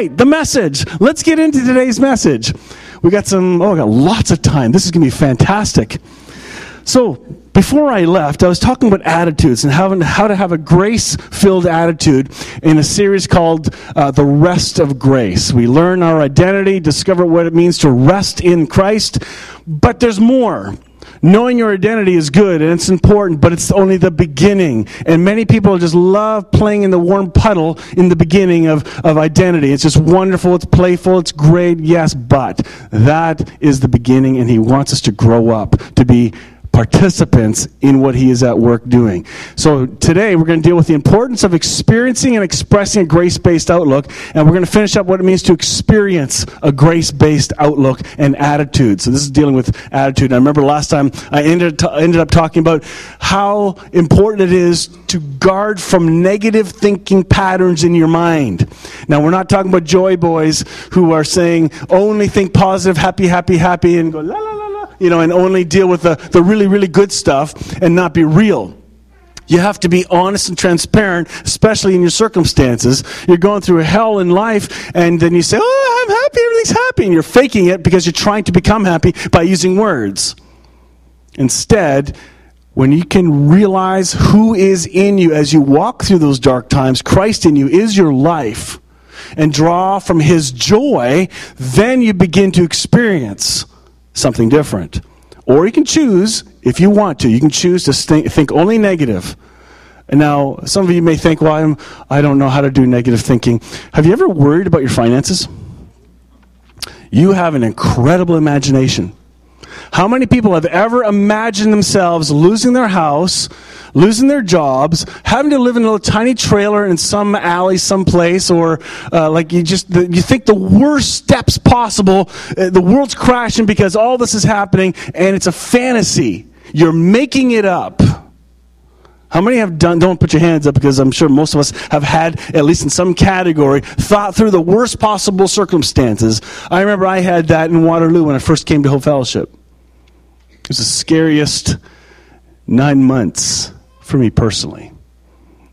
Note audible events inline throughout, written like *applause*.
right, the message. Let's get into today's message. We got some, oh, we got lots of time. This is going to be fantastic. So, before I left, I was talking about attitudes and how, how to have a grace filled attitude in a series called uh, The Rest of Grace. We learn our identity, discover what it means to rest in Christ, but there's more. Knowing your identity is good and it's important, but it's only the beginning. And many people just love playing in the warm puddle in the beginning of, of identity. It's just wonderful, it's playful, it's great, yes, but that is the beginning, and He wants us to grow up, to be participants in what he is at work doing. So today we're going to deal with the importance of experiencing and expressing a grace based outlook, and we're going to finish up what it means to experience a grace based outlook and attitude. So this is dealing with attitude. And I remember last time I ended, ended up talking about how important it is to guard from negative thinking patterns in your mind. Now we're not talking about joy boys who are saying only think positive, happy, happy, happy, and go la la la you know, and only deal with the, the really, really good stuff and not be real. You have to be honest and transparent, especially in your circumstances. You're going through hell in life, and then you say, Oh, I'm happy, everything's happy. And you're faking it because you're trying to become happy by using words. Instead, when you can realize who is in you as you walk through those dark times, Christ in you is your life, and draw from his joy, then you begin to experience something different. Or you can choose, if you want to, you can choose to think, think only negative. Now, some of you may think, well, I'm, I don't know how to do negative thinking. Have you ever worried about your finances? You have an incredible imagination. How many people have ever imagined themselves losing their house, losing their jobs, having to live in a little tiny trailer in some alley, someplace, or uh, like you just the, you think the worst steps possible. Uh, the world's crashing because all this is happening, and it's a fantasy. You're making it up. How many have done, don't put your hands up because I'm sure most of us have had, at least in some category, thought through the worst possible circumstances. I remember I had that in Waterloo when I first came to Hope Fellowship. It was the scariest nine months for me personally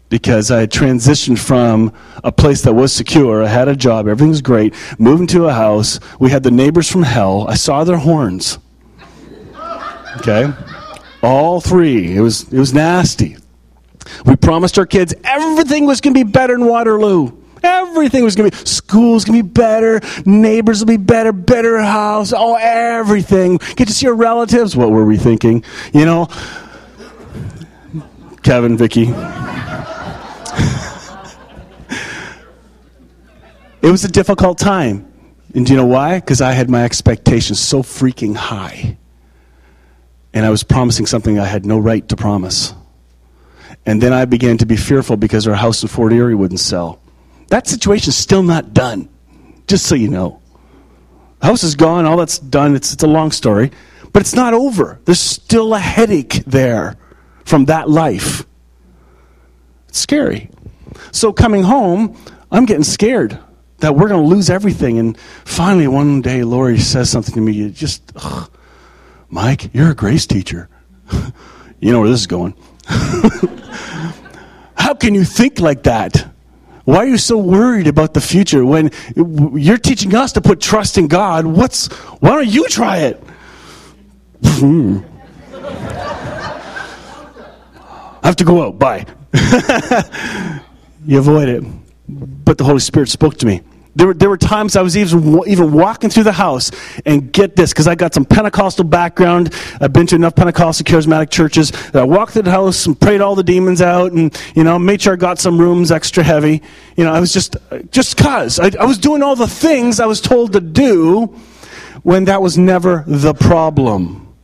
because I transitioned from a place that was secure. I had a job, everything was great. Moving to a house, we had the neighbors from hell. I saw their horns. Okay? All three. It was, it was nasty. We promised our kids everything was going to be better in Waterloo. Everything was going to be, school's going to be better, neighbors will be better, better house, oh, everything. Get to see our relatives. What were we thinking? You know? Kevin, Vicky. it was a difficult time. And do you know why? Because I had my expectations so freaking high. And I was promising something I had no right to promise. And then I began to be fearful because our house in Fort Erie wouldn't sell. That situation's still not done, just so you know. The house is gone, all that's done. It's, it's a long story. But it's not over. There's still a headache there from that life. It's scary. So coming home, I'm getting scared that we're going to lose everything. And finally, one day, Lori says something to me. You Just, ugh, Mike, you're a grace teacher. *laughs* you know where this is going. *laughs* How can you think like that? Why are you so worried about the future when you're teaching us to put trust in God? What's why don't you try it? *laughs* Hmm. Have to go out. Bye. *laughs* you avoid it. But the Holy Spirit spoke to me. There were, there were times I was even, even walking through the house and get this, because I got some Pentecostal background. I've been to enough Pentecostal charismatic churches that I walked through the house and prayed all the demons out and, you know, made sure I got some rooms extra heavy. You know, I was just, just cause. I, I was doing all the things I was told to do when that was never the problem.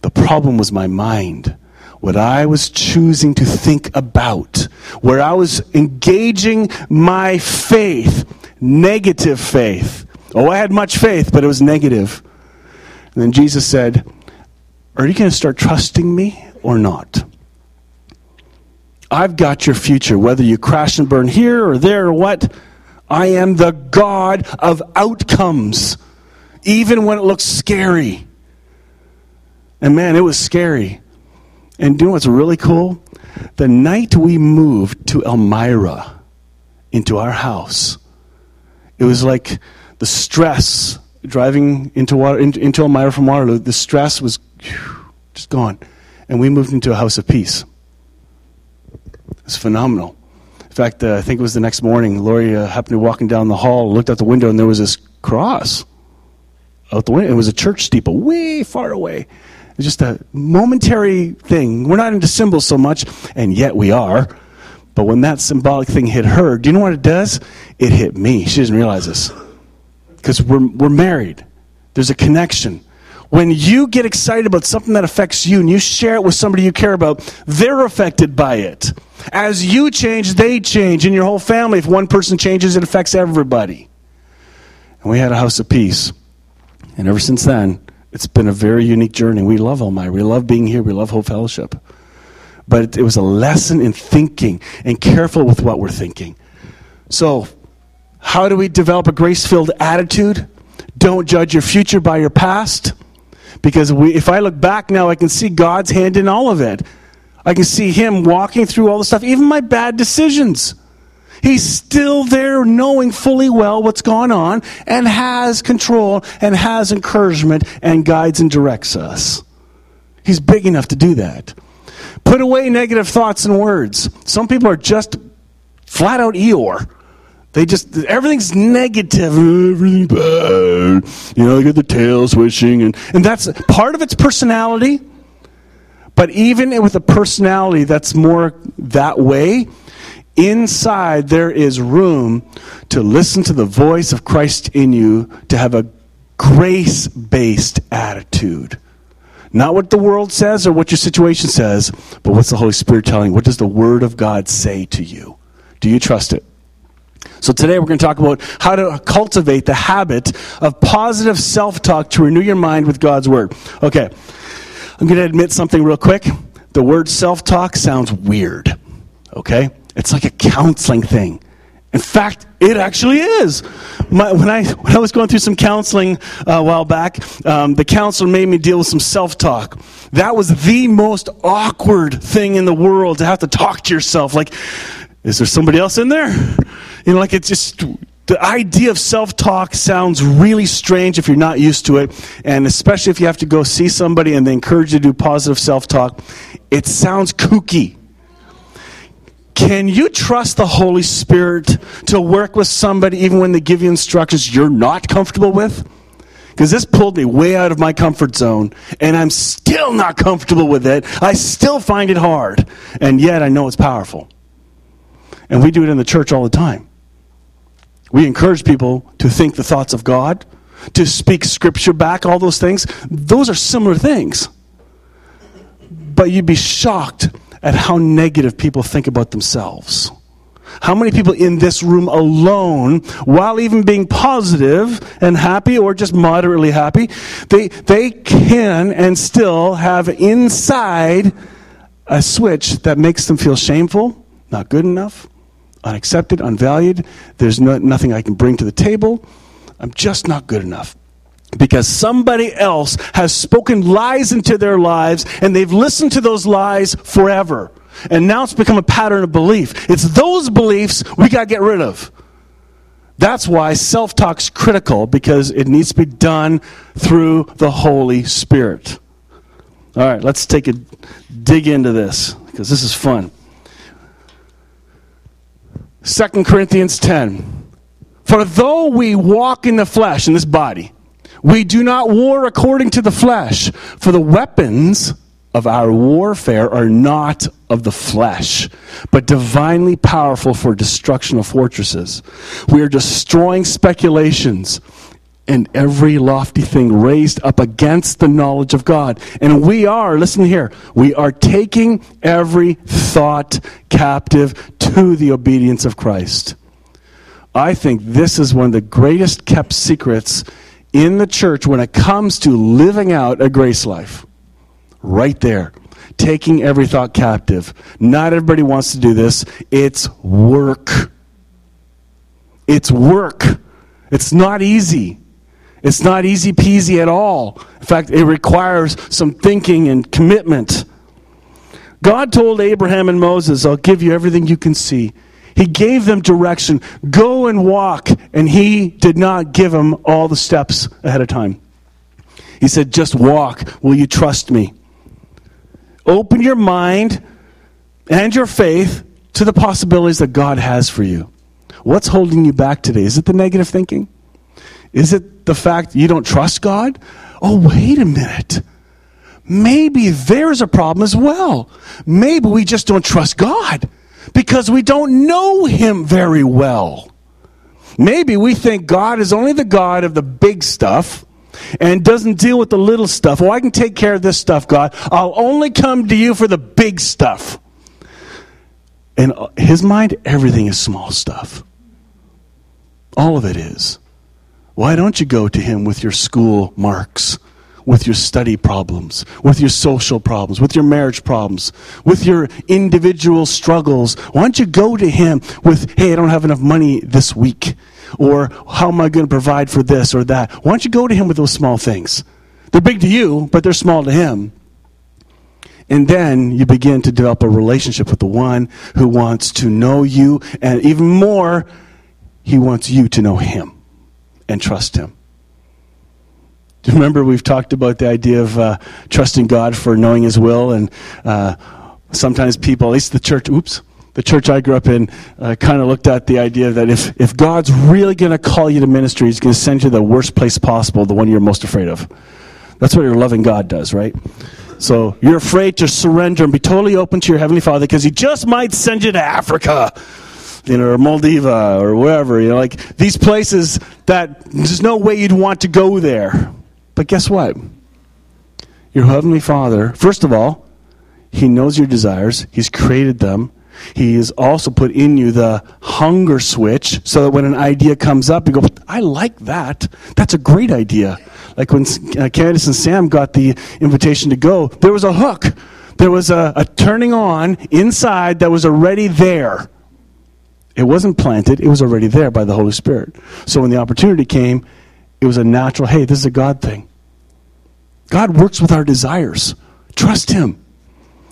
The problem was my mind what I was choosing to think about, where I was engaging my faith, negative faith. Oh, I had much faith, but it was negative. And then Jesus said, Are you going to start trusting me or not? I've got your future, whether you crash and burn here or there or what. I am the God of outcomes, even when it looks scary. And man, it was scary. And you know what's really cool? The night we moved to Elmira into our house, It was like the stress driving into, water, into, Elmira from Waterloo, the stress was just gone. And we moved into a house of peace. It's phenomenal. In fact, uh, I think it was the next morning, Lori uh, happened to be walking down the hall, looked out the window, and there was this cross out the window. It was a church steeple way far away. It's just a momentary thing. We're not into symbols so much, and yet we are. But when that symbolic thing hit her, do you know what it does? It hit me. She doesn't realize this. Because we're, we're married, there's a connection. When you get excited about something that affects you and you share it with somebody you care about, they're affected by it. As you change, they change. In your whole family, if one person changes, it affects everybody. And we had a house of peace. And ever since then, it's been a very unique journey. We love Elmira. We love being here. We love Hope Fellowship. But it, was a lesson in thinking and careful with what we're thinking. So, how do we develop a grace filled attitude? Don't judge your future by your past. Because we, if I look back now, I can see God's hand in all of it. I can see Him walking through all the stuff, even my bad decisions. He's still there knowing fully well what's going on and has control and has encouragement and guides and directs us. He's big enough to do that. Put away negative thoughts and words. Some people are just flat out Eeyore. They just everything's negative, everything bad. You know, they get the tail swishing, and and that's part of its personality. But even with a personality that's more that way, inside there is room to listen to the voice of Christ in you, to have a grace based attitude. Not what the world says or what your situation says, but what's the Holy Spirit telling? you? What does the Word of God say to you? Do you trust it? So today we're going to talk about how to cultivate the habit of positive self-talk to renew your mind with God's word. Okay. I'm going to admit something real quick. The word self-talk sounds weird. Okay? It's like a counseling thing. In fact, it actually is. My, when, I, when I was going through some counseling uh, a while back, um, the counselor made me deal with some self talk. That was the most awkward thing in the world to have to talk to yourself. Like, is there somebody else in there? You know, like it's just the idea of self talk sounds really strange if you're not used to it, and especially if you have to go see somebody and they encourage you to do positive self talk. It sounds kooky. Can you trust the Holy Spirit to work with somebody even when they give you instructions you're not comfortable with? Because this pulled me way out of my comfort zone, and I'm still not comfortable with it. I still find it hard, and yet I know it's powerful. And we do it in the church all the time. We encourage people to think the thoughts of God, to speak scripture back, all those things. Those are similar things. But you'd be shocked at how negative people think about themselves. How many people in this room alone, while even being positive and happy or just moderately happy, they, they can and still have inside a switch that makes them feel shameful, not good enough, unaccepted, unvalued. There's no, nothing I can bring to the table. I'm just not good enough. Because somebody else has spoken lies into their lives and they've listened to those lies forever. And now it's become a pattern of belief. It's those beliefs we got to get rid of. That's why self talk's critical because it needs to be done through the Holy Spirit. All right, let's take a dig into this because this is fun. 2 Corinthians 10. For though we walk in the flesh, in this body, we do not war according to the flesh, for the weapons of our warfare are not of the flesh, but divinely powerful for destruction of fortresses. We are destroying speculations and every lofty thing raised up against the knowledge of God. And we are, listen here, we are taking every thought captive to the obedience of Christ. I think this is one of the greatest kept secrets in the church when it comes to living out a grace life. Right there. Taking every thought captive. Not everybody wants to do this. It's work. It's work. It's not easy. It's not easy peasy at all. In fact, it requires some thinking and commitment. God told Abraham and Moses, I'll give you everything you can see. He gave them direction. Go and walk. And he did not give them all the steps ahead of time. He said, just walk. Will you trust me? Open your mind and your faith to the possibilities that God has for you. What's holding you back today? Is it the negative thinking? Is it the fact you don't trust God? Oh, wait a minute. Maybe there's a problem as well. Maybe we just don't trust God because we don't know Him very well. Maybe we think God is only the God of the big stuff and doesn't deal with the little stuff. Oh, I can take care of this stuff, God. I'll only come to you for the big stuff. In uh, his mind, everything is small stuff. All of it is. Why don't you go to him with your school marks, with your study problems, with your social problems, with your marriage problems, with your individual struggles? Why don't you go to him with, hey, I don't have enough money this week? Or how am I going to provide for this or that? Why don't you go to him with those small things? They're big to you, but they're small to him. And then you begin to develop a relationship with the one who wants to know you, and even more, he wants you to know him and trust Him. *laughs* Remember we've talked about the idea of uh, trusting God for knowing His will? And uh, sometimes people, at least the church, oops, the church I grew up in uh, kind of looked at the idea that if, if God's really going to call you to ministry, He's going to send you the worst place possible, the one you're most afraid of. That's what your loving God does, right? So you're afraid to surrender and be totally open to your Heavenly Father because He just might send you to Africa you know, or Maldiva or wherever, you know, like these places that there's no way you'd want to go there. But guess what? Your Heavenly Father, first of all, He knows your desires, He's created them. He has also put in you the hunger switch so that when an idea comes up, you go, I like that. That's a great idea. Like when uh, Candace and Sam got the invitation to go, there was a hook. There was a, a turning on inside that was already there. It wasn't planted, it was already there by the Holy Spirit. So when the opportunity came, it was a natural, hey, this is a God thing. God works with our desires. Trust Him.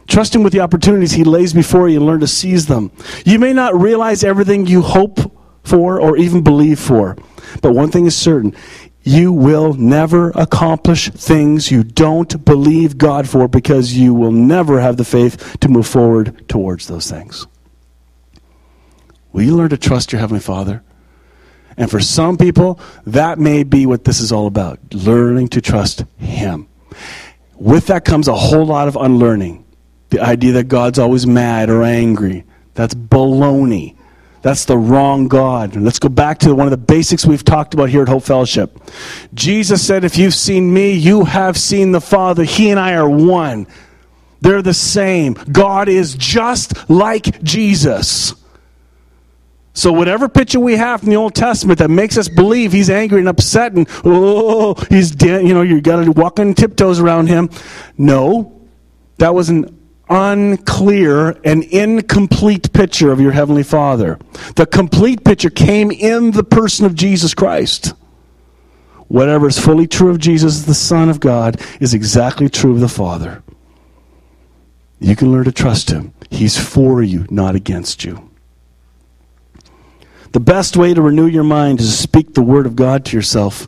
Trust Him with the opportunities He lays before you and learn to seize them. You may not realize everything you hope for or even believe for, but one thing is certain you will never accomplish things you don't believe God for because you will never have the faith to move forward towards those things. Will you learn to trust your Heavenly Father? And for some people, that may be what this is all about learning to trust Him. With that comes a whole lot of unlearning. The idea that God's always mad or angry. That's baloney. That's the wrong God. Let's go back to one of the basics we've talked about here at Hope Fellowship. Jesus said, If you've seen me, you have seen the Father. He and I are one. They're the same. God is just like Jesus. So whatever picture we have from the Old Testament that makes us believe he's angry and upset and oh he's dead, you know you got to walk on tiptoes around him. No, that was an unclear and incomplete picture of your heavenly Father. The complete picture came in the person of Jesus Christ. Whatever is fully true of Jesus, the Son of God, is exactly true of the Father. You can learn to trust him. He's for you, not against you. The best way to renew your mind is to speak the Word of God to yourself.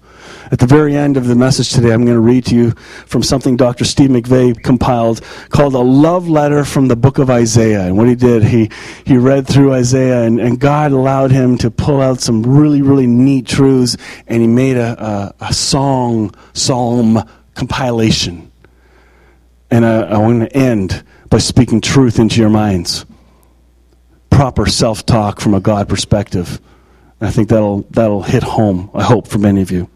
At the very end of the message today, I'm going to read to you from something Dr. Steve McVey compiled called A Love Letter from the Book of Isaiah. And what he did, he, he read through Isaiah, and, and God allowed him to pull out some really, really neat truths, and he made a, a, a song, psalm compilation. And I, I want to end by speaking truth into your minds proper self talk from a God perspective. I think that'll, that'll hit home, I hope, for many of you.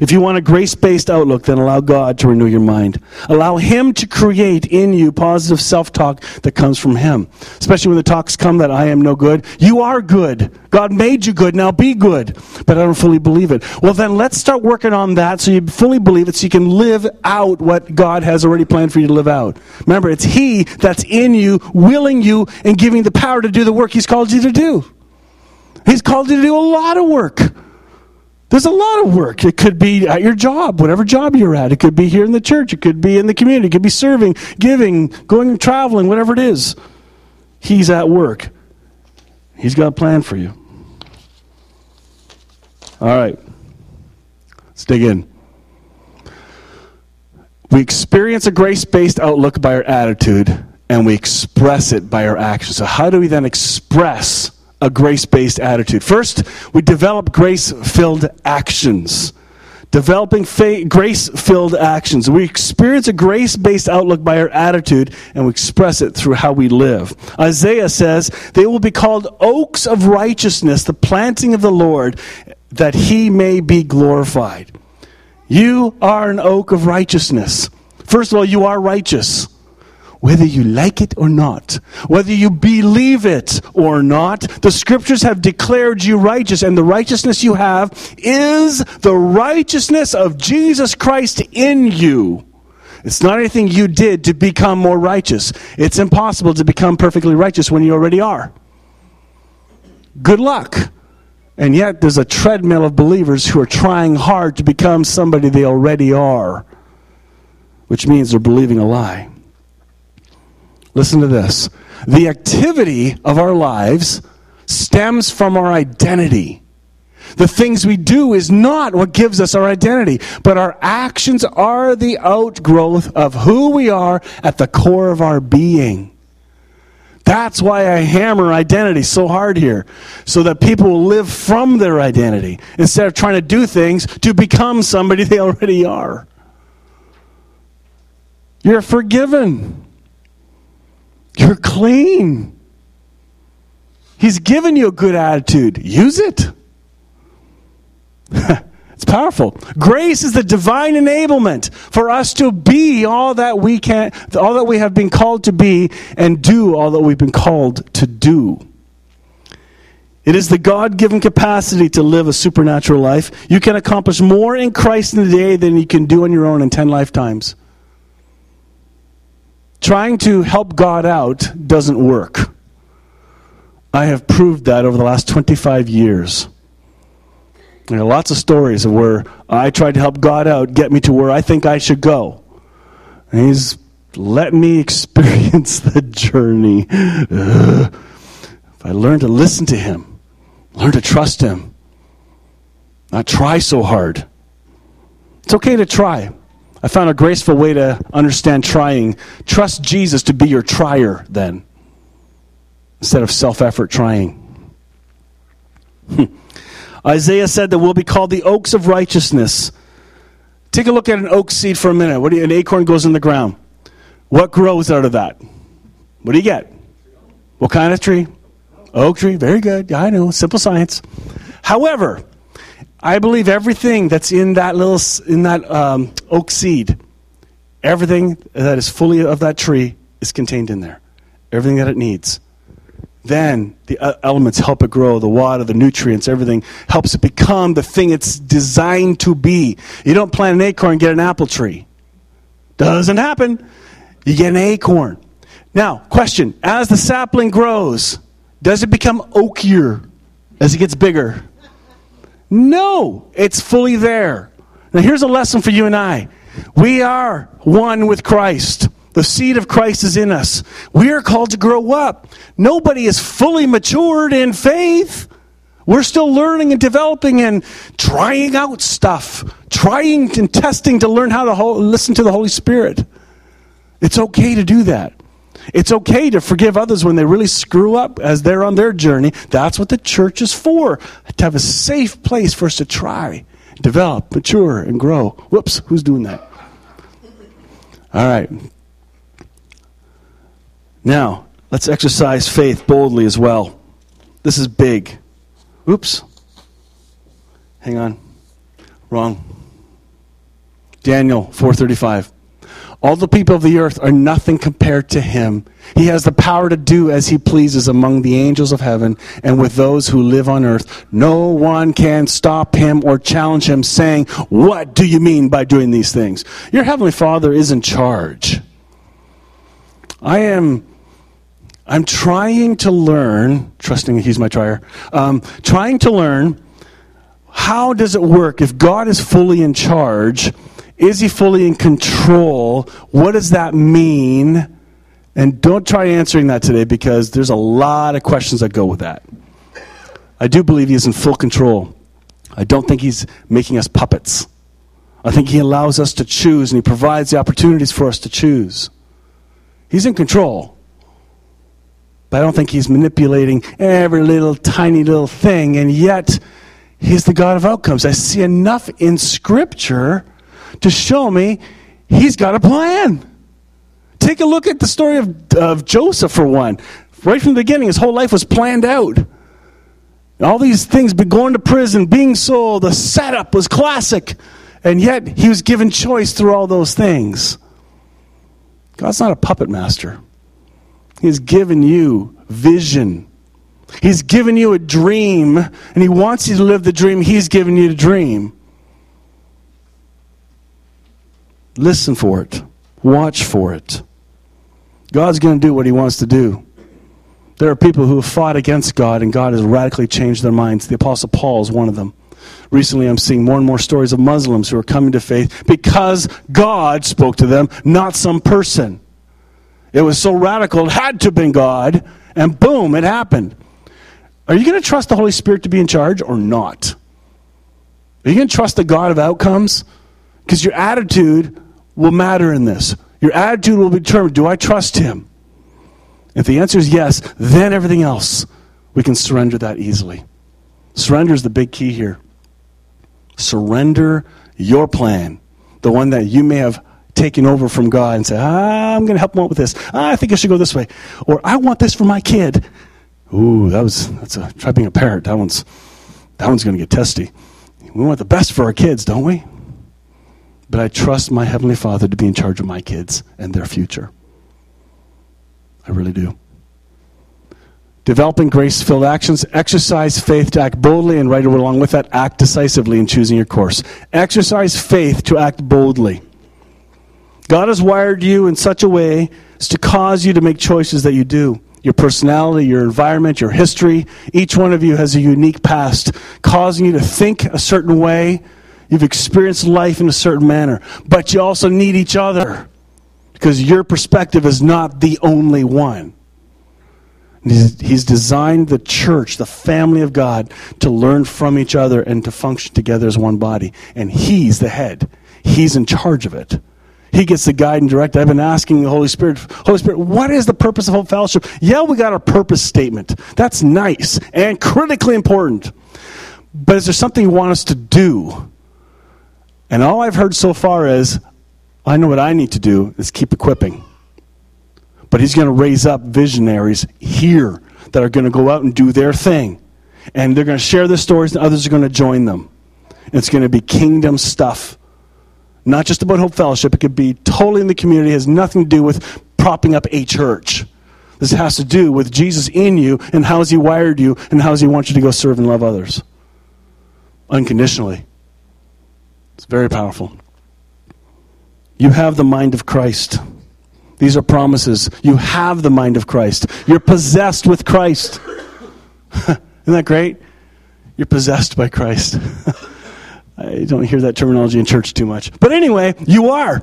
If you want a grace based outlook, then allow God to renew your mind. Allow Him to create in you positive self talk that comes from Him. Especially when the talks come that I am no good. You are good. God made you good. Now be good. But I don't fully believe it. Well, then let's start working on that so you fully believe it so you can live out what God has already planned for you to live out. Remember, it's He that's in you, willing you, and giving the power to do the work He's called you to do. He's called you to do a lot of work. There's a lot of work. It could be at your job, whatever job you're at. It could be here in the church. It could be in the community. It could be serving, giving, going traveling, whatever it is. He's at work. He's got a plan for you. All right. Let's dig in. We experience a grace based outlook by our attitude, and we express it by our actions. So, how do we then express a grace based attitude? First, we develop grace filled actions. Developing fa- grace filled actions. We experience a grace based outlook by our attitude, and we express it through how we live. Isaiah says, They will be called oaks of righteousness, the planting of the Lord, that he may be glorified. You are an oak of righteousness. First of all, you are righteous. Whether you like it or not, whether you believe it or not, the scriptures have declared you righteous, and the righteousness you have is the righteousness of Jesus Christ in you. It's not anything you did to become more righteous. It's impossible to become perfectly righteous when you already are. Good luck. And yet, there's a treadmill of believers who are trying hard to become somebody they already are, which means they're believing a lie. Listen to this the activity of our lives stems from our identity. The things we do is not what gives us our identity, but our actions are the outgrowth of who we are at the core of our being. That's why I hammer identity so hard here, so that people will live from their identity instead of trying to do things to become somebody *laughs* they already are. You're forgiven. You're clean. He's given you a good attitude. Use it. *laughs* It's powerful. Grace is the divine enablement for us to be all that we can, all that we have been called to be, and do all that we've been called to do. It is the God given capacity to live a supernatural life. You can accomplish more in Christ in a day than you can do on your own in 10 lifetimes. Trying to help God out doesn't work. I have proved that over the last 25 years. There are lots of stories of where I tried to help God out, get me to where I think I should go. And He's let me *laughs* experience the journey. If I learn to listen to Him, learn to trust Him, not try so hard. It's okay to try. I found a graceful way to understand trying. Trust Jesus to be your trier then, instead of self effort trying. Hmm. Isaiah said that we'll be called the oaks of righteousness. Take a look at an oak seed for a minute. What do you, an acorn goes in the ground. What grows out of that? What do you get? What kind of tree? Oak tree. Very good. Yeah, I know. Simple science. However, I believe everything that's in that little in that um, oak seed, everything that is fully of that tree is contained in there. Everything that it needs. Then the uh, elements help it grow the water the nutrients everything helps it become the thing it's designed to be. You don't plant an acorn and get an apple tree. Doesn't happen. You get an acorn. Now question. As the sapling grows does it become oakier as it gets bigger no it's fully there now here's a lesson for you and i we are one with christ the seed of Christ is in us. We are called to grow up. Nobody is fully matured in faith. We're still learning and developing and trying out stuff, trying and testing to learn how to ho- listen to the Holy Spirit. It's okay to do that. It's okay to forgive others when they really screw up as they're on their journey. That's what the church is for to have a safe place for us to try, develop, mature, and grow. Whoops, who's doing that? All right. Now, let's exercise faith boldly as well. This is big. Oops. Hang on. Wrong. Daniel 435. All the people of the earth are nothing compared to him. He has the power to do as he pleases among the angels of heaven and with those who live on earth. No one can stop him or challenge him, saying, What do you mean by doing these things? Your heavenly Father is in charge. I am I'm trying to learn, trusting that He's my trier, um, trying to learn how does it work if God is fully in charge? Is He fully in control? What does that mean? And don't try answering that today because there's a lot of questions that go with that. I do believe He is in full control. I don't think He's making us puppets. I think He allows us to choose and He provides the opportunities for us to choose. He's in control. But I don't think He's manipulating every little tiny little thing, and yet He's the God of outcomes. I see enough in Scripture to show me He's got a plan. Take a look at the story of, of Joseph, for one. Right from the beginning, his whole life was planned out. All these things, going to prison, being sold, the setup was classic. And yet, he was given choice through all those things. God's not a puppet master. He's given you vision. He's given you a dream, and He wants you to live the dream He's given you to dream. Listen for it, watch for it. God's going to do what He wants to do. There are people who have fought against God, and God has radically changed their minds. The Apostle Paul is one of them. Recently, I'm seeing more and more stories of Muslims who are coming to faith because God spoke to them, not some person. It was so radical, it had to have been God, and boom, it happened. Are you going to trust the Holy Spirit to be in charge or not? Are you going to trust the God of outcomes? Because your attitude will matter in this. Your attitude will determine do I trust Him? If the answer is yes, then everything else, we can surrender that easily. Surrender is the big key here. Surrender your plan, the one that you may have taken over from God, and say, ah, I'm going to help him out with this. Ah, I think I should go this way. Or I want this for my kid. Ooh, that was that's a try being a parent. That one's that one's going to get testy. We want the best for our kids, don't we? But I trust my heavenly Father to be in charge of my kids and their future. I really do. Developing grace filled actions. Exercise faith to act boldly, and right along with that, act decisively in choosing your course. Exercise faith to act boldly. God has wired you in such a way as to cause you to make choices that you do. Your personality, your environment, your history, each one of you has a unique past, causing you to think a certain way. You've experienced life in a certain manner, but you also need each other because your perspective is not the only one. He's designed the church, the family of God, to learn from each other and to function together as one body. And He's the head, He's in charge of it. He gets the guide and direct. I've been asking the Holy Spirit, Holy Spirit, what is the purpose of Hope Fellowship? Yeah, we got a purpose statement. That's nice and critically important. But is there something you want us to do? And all I've heard so far is, I know what I need to do is keep equipping. But he's going to raise up visionaries here that are going to go out and do their thing. And they're going to share their stories, and others are going to join them. It's going to be kingdom stuff. Not just about Hope Fellowship. It could be totally in the community. It has nothing to do with propping up a church. This has to do with Jesus in you and how has he wired you and how does he want you to go serve and love others. Unconditionally. It's very powerful. You have the mind of Christ. These are promises. You have the mind of Christ. You're possessed with Christ. *laughs* Isn't that great? You're possessed by Christ. *laughs* I don't hear that terminology in church too much. But anyway, you are.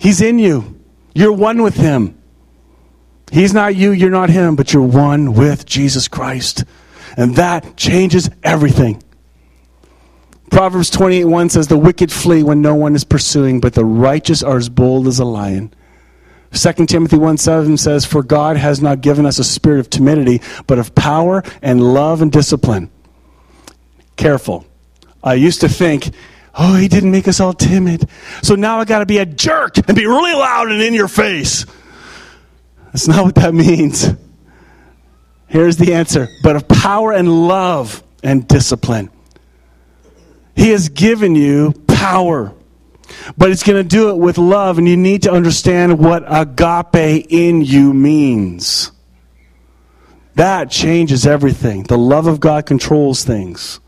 He's in you. You're one with Him. He's not you, you're not Him, but you're one with Jesus Christ. And that changes everything. Proverbs 28 1 says, The wicked flee when no one is pursuing, but the righteous are as bold as a lion. 2 Timothy 1 7 says, For God has not given us a spirit of timidity, but of power and love and discipline. Careful. I used to think, oh, he didn't make us all timid. So now I got to be a jerk and be really loud and in your face. That's not what that means. Here's the answer but of power and love and discipline. He has given you power. But it's going to do it with love, and you need to understand what agape in you means. That changes everything. The love of God controls things,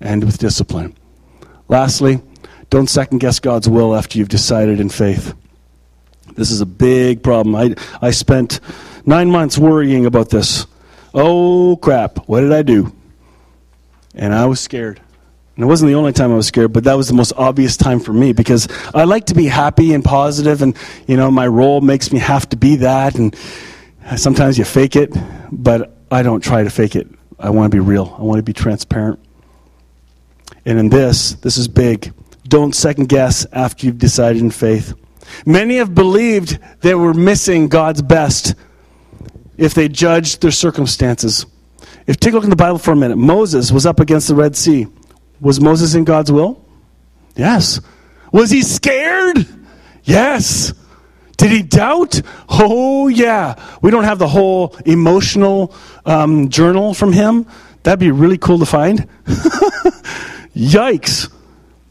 and with discipline. Lastly, don't second guess God's will after you've decided in faith. This is a big problem. I, I spent nine months worrying about this. Oh, crap. What did I do? And I was scared. And it wasn't the only time I was scared, but that was the most obvious time for me because I like to be happy and positive, and you know my role makes me have to be that. And sometimes you fake it, but I don't try to fake it. I want to be real. I want to be transparent. And in this, this is big. Don't second guess after you've decided in faith. Many have believed they were missing God's best if they judged their circumstances. If take a look in the Bible for a minute, Moses was up against the Red Sea. Was Moses in God's will? Yes. Was he scared? Yes. Did he doubt? Oh, yeah. We don't have the whole emotional um, journal from him. That'd be really cool to find. *laughs* Yikes.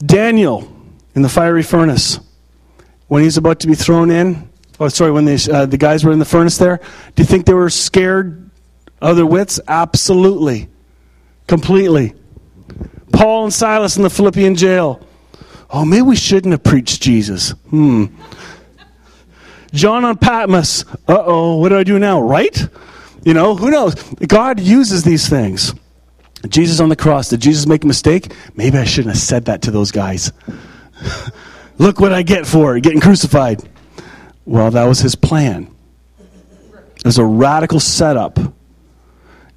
Daniel in the fiery furnace. When he's about to be thrown in, oh, sorry, when they, uh, the guys were in the furnace there, do you think they were scared of their wits? Absolutely. Completely. Paul and Silas in the Philippian jail. Oh, maybe we shouldn't have preached Jesus. Hmm. John on Patmos. Uh oh, what do I do now? Right? You know, who knows? God uses these things. Jesus on the cross. Did Jesus make a mistake? Maybe I shouldn't have said that to those guys. *laughs* Look what I get for getting crucified. Well, that was his plan. It was a radical setup.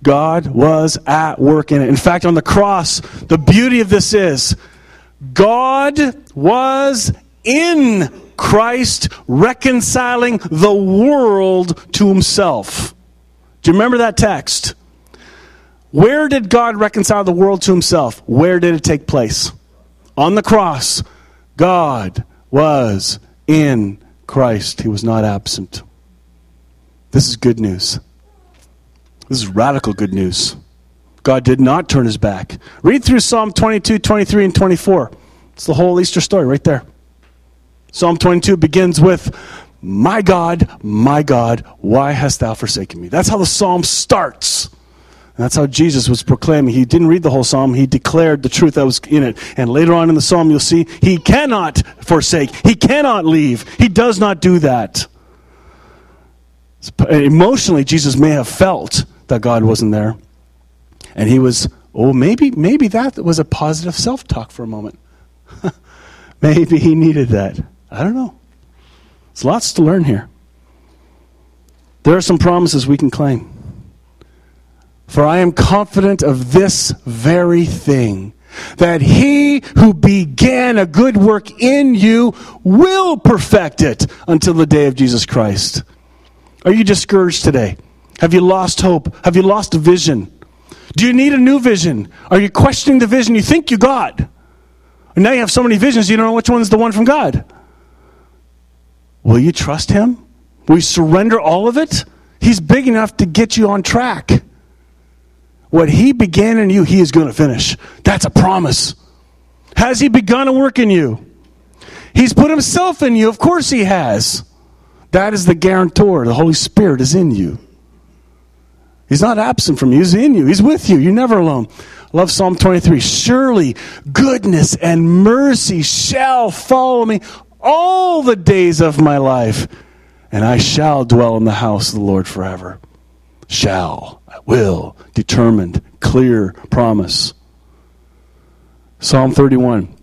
God was at work in it. In fact, on the cross, the beauty of this is God was in Christ reconciling the world to himself. Do you remember that text? Where did God reconcile the world to himself? Where did it take place? On the cross. God was in Christ. He was not absent. This is good news. This is radical good news. God did not turn his back. Read through Psalm 22, 23, and 24. It's the whole Easter story right there. Psalm 22 begins with, My God, my God, why hast thou forsaken me? That's how the psalm starts. And that's how Jesus was proclaiming. He didn't read the whole psalm, he declared the truth that was in it. And later on in the psalm, you'll see he cannot forsake, he cannot leave, he does not do that. Emotionally, Jesus may have felt that God wasn't there. And he was, oh, maybe, maybe that was a positive self talk for a moment. *laughs* maybe he needed that. I don't know. There's lots to learn here. There are some promises we can claim. For I am confident of this very thing that he who began a good work in you will perfect it until the day of Jesus Christ. Are you discouraged today? Have you lost hope? Have you lost a vision? Do you need a new vision? Are you questioning the vision you think you got? And now you have so many visions, you don't know which one's the one from God. Will you trust Him? Will you surrender all of it? He's big enough to get you on track. What He began in you, He is going to finish. That's a promise. Has He begun a work in you? He's put Himself in you. Of course He has. That is the guarantor. The Holy Spirit is in you. He's not absent from you, He's in you. He's with you. You're never alone. Love Psalm 23. Surely goodness and mercy shall follow me all the days of my life, and I shall dwell in the house of the Lord forever. Shall, will, determined, clear promise. Psalm 31.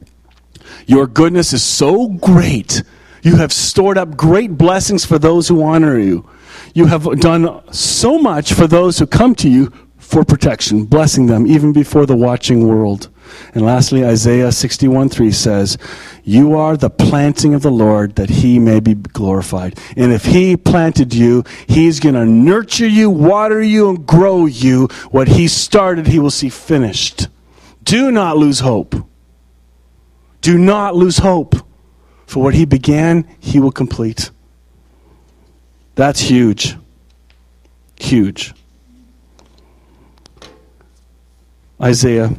Your goodness is so great. You have stored up great blessings for those who honor you. You have done so much for those who come to you for protection, blessing them even before the watching world. And lastly, Isaiah 61 3 says, You are the planting of the Lord that he may be glorified. And if he planted you, he's going to nurture you, water you, and grow you. What he started, he will see finished. Do not lose hope. Do not lose hope. For what he began, he will complete. That's huge. Huge. Isaiah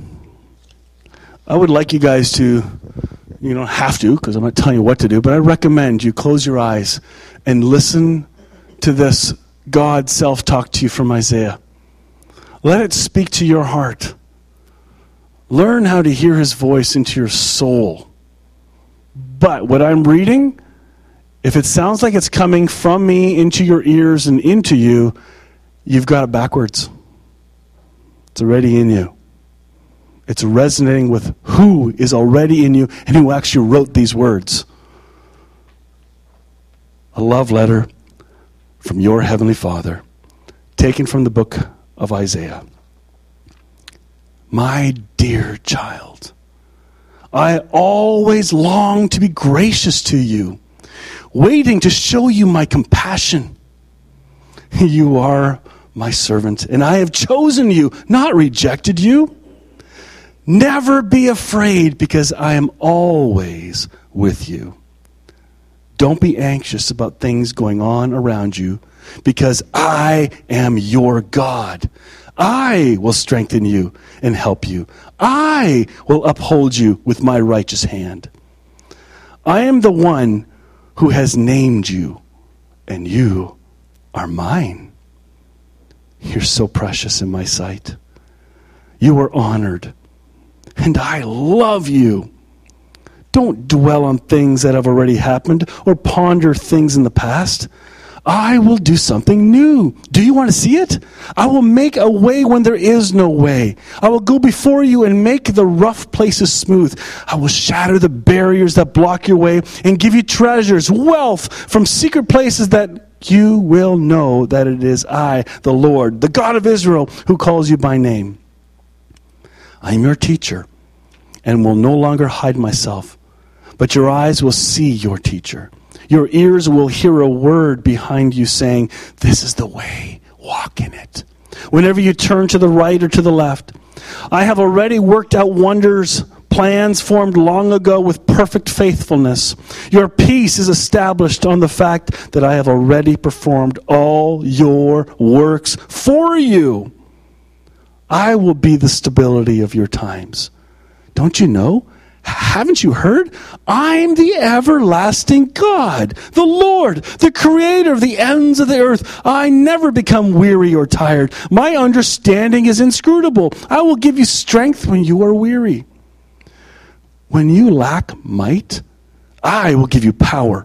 I would like you guys to, you don't have to because I'm not telling you what to do, but I recommend you close your eyes and listen to this God self talk to you from Isaiah. Let it speak to your heart. Learn how to hear his voice into your soul. But what I'm reading, if it sounds like it's coming from me into your ears and into you, you've got it backwards. It's already in you. It's resonating with who is already in you and who actually wrote these words. A love letter from your Heavenly Father, taken from the book of Isaiah. My dear child, I always long to be gracious to you, waiting to show you my compassion. *laughs* You are my servant, and I have chosen you, not rejected you. Never be afraid, because I am always with you. Don't be anxious about things going on around you, because I am your God. I will strengthen you and help you. I will uphold you with my righteous hand. I am the one who has named you, and you are mine. You're so precious in my sight. You are honored, and I love you. Don't dwell on things that have already happened or ponder things in the past. I will do something new. Do you want to see it? I will make a way when there is no way. I will go before you and make the rough places smooth. I will shatter the barriers that block your way and give you treasures, wealth from secret places that you will know that it is I, the Lord, the God of Israel, who calls you by name. I am your teacher and will no longer hide myself, but your eyes will see your teacher. Your ears will hear a word behind you saying, This is the way, walk in it. Whenever you turn to the right or to the left, I have already worked out wonders, plans formed long ago with perfect faithfulness. Your peace is established on the fact that I have already performed all your works for you. I will be the stability of your times. Don't you know? Haven't you heard? I'm the everlasting God, the Lord, the creator of the ends of the earth. I never become weary or tired. My understanding is inscrutable. I will give you strength when you are weary. When you lack might, I will give you power.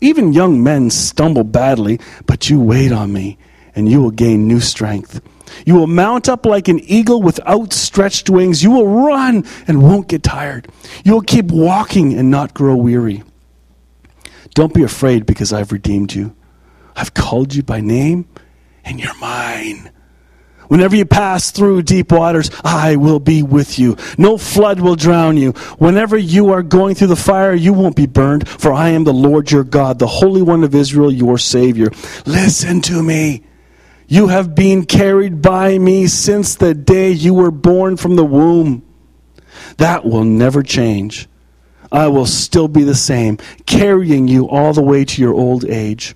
Even young men stumble badly, but you wait on me, and you will gain new strength. You will mount up like an eagle with outstretched wings. You will run and won't get tired. You will keep walking and not grow weary. Don't be afraid because I've redeemed you. I've called you by name, and you're mine. Whenever you pass through deep waters, I will be with you. No flood will drown you. Whenever you are going through the fire, you won't be burned, for I am the Lord your God, the Holy One of Israel, your Savior. Listen to me. You have been carried by me since the day you were born from the womb. That will never change. I will still be the same, carrying you all the way to your old age.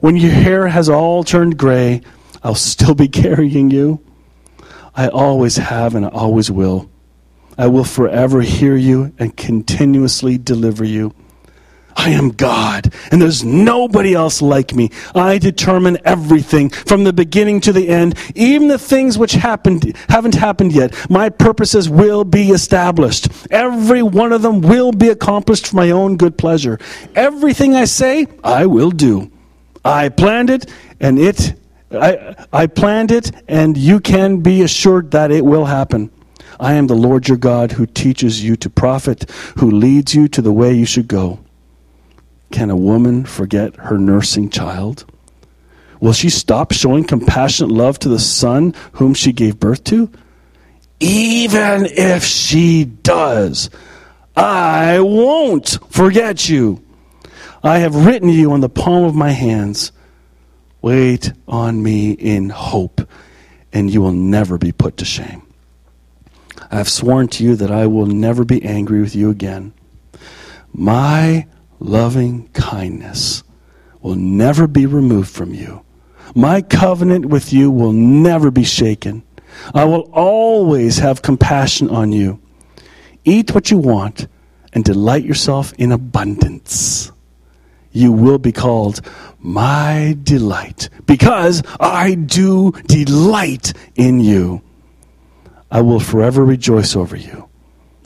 When your hair has all turned gray, I'll still be *laughs* carrying you. I always have and I always will. I will forever hear you and continuously deliver you. I am God, and there's nobody else like me. I determine everything from the beginning to the end, even the things which happened haven't happened yet. My purposes will be established. Every one of them will be accomplished for my own good pleasure. Everything I say, I will do. I planned it, and it I, I planned it, and you can be assured that it will happen. I am the Lord your God who teaches you to profit, who leads you to the way you should go. Can a woman forget her nursing child? Will she stop showing compassionate love to the son whom she gave birth to? Even if she does, I won't forget you. I have written you on the palm of my hands. Wait on me in hope, and you will never be put to shame. I have sworn to you that I will never be angry with you again. My loving kindness will never be removed from you. My covenant with you will never be shaken. I will always have compassion on you. Eat what you want and delight yourself in abundance. You will be called my delight because I do delight in you. I will forever rejoice over you,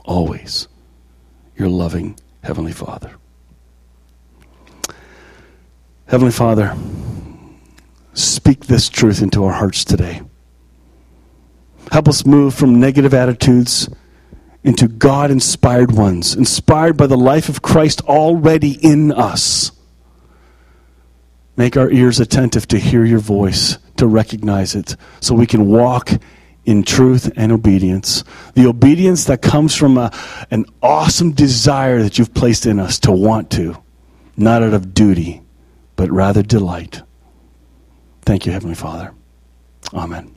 always. Your loving Heavenly Father. Heavenly Father, speak this truth into our hearts today. Help us move from negative attitudes into God inspired ones, inspired by the life of Christ already in us. Make our ears attentive to hear your voice, to recognize it, so we can walk in truth and obedience. The obedience that comes from a, an awesome desire that you've placed in us to want to, not out of duty, but rather delight. Thank you, Heavenly Father. Amen.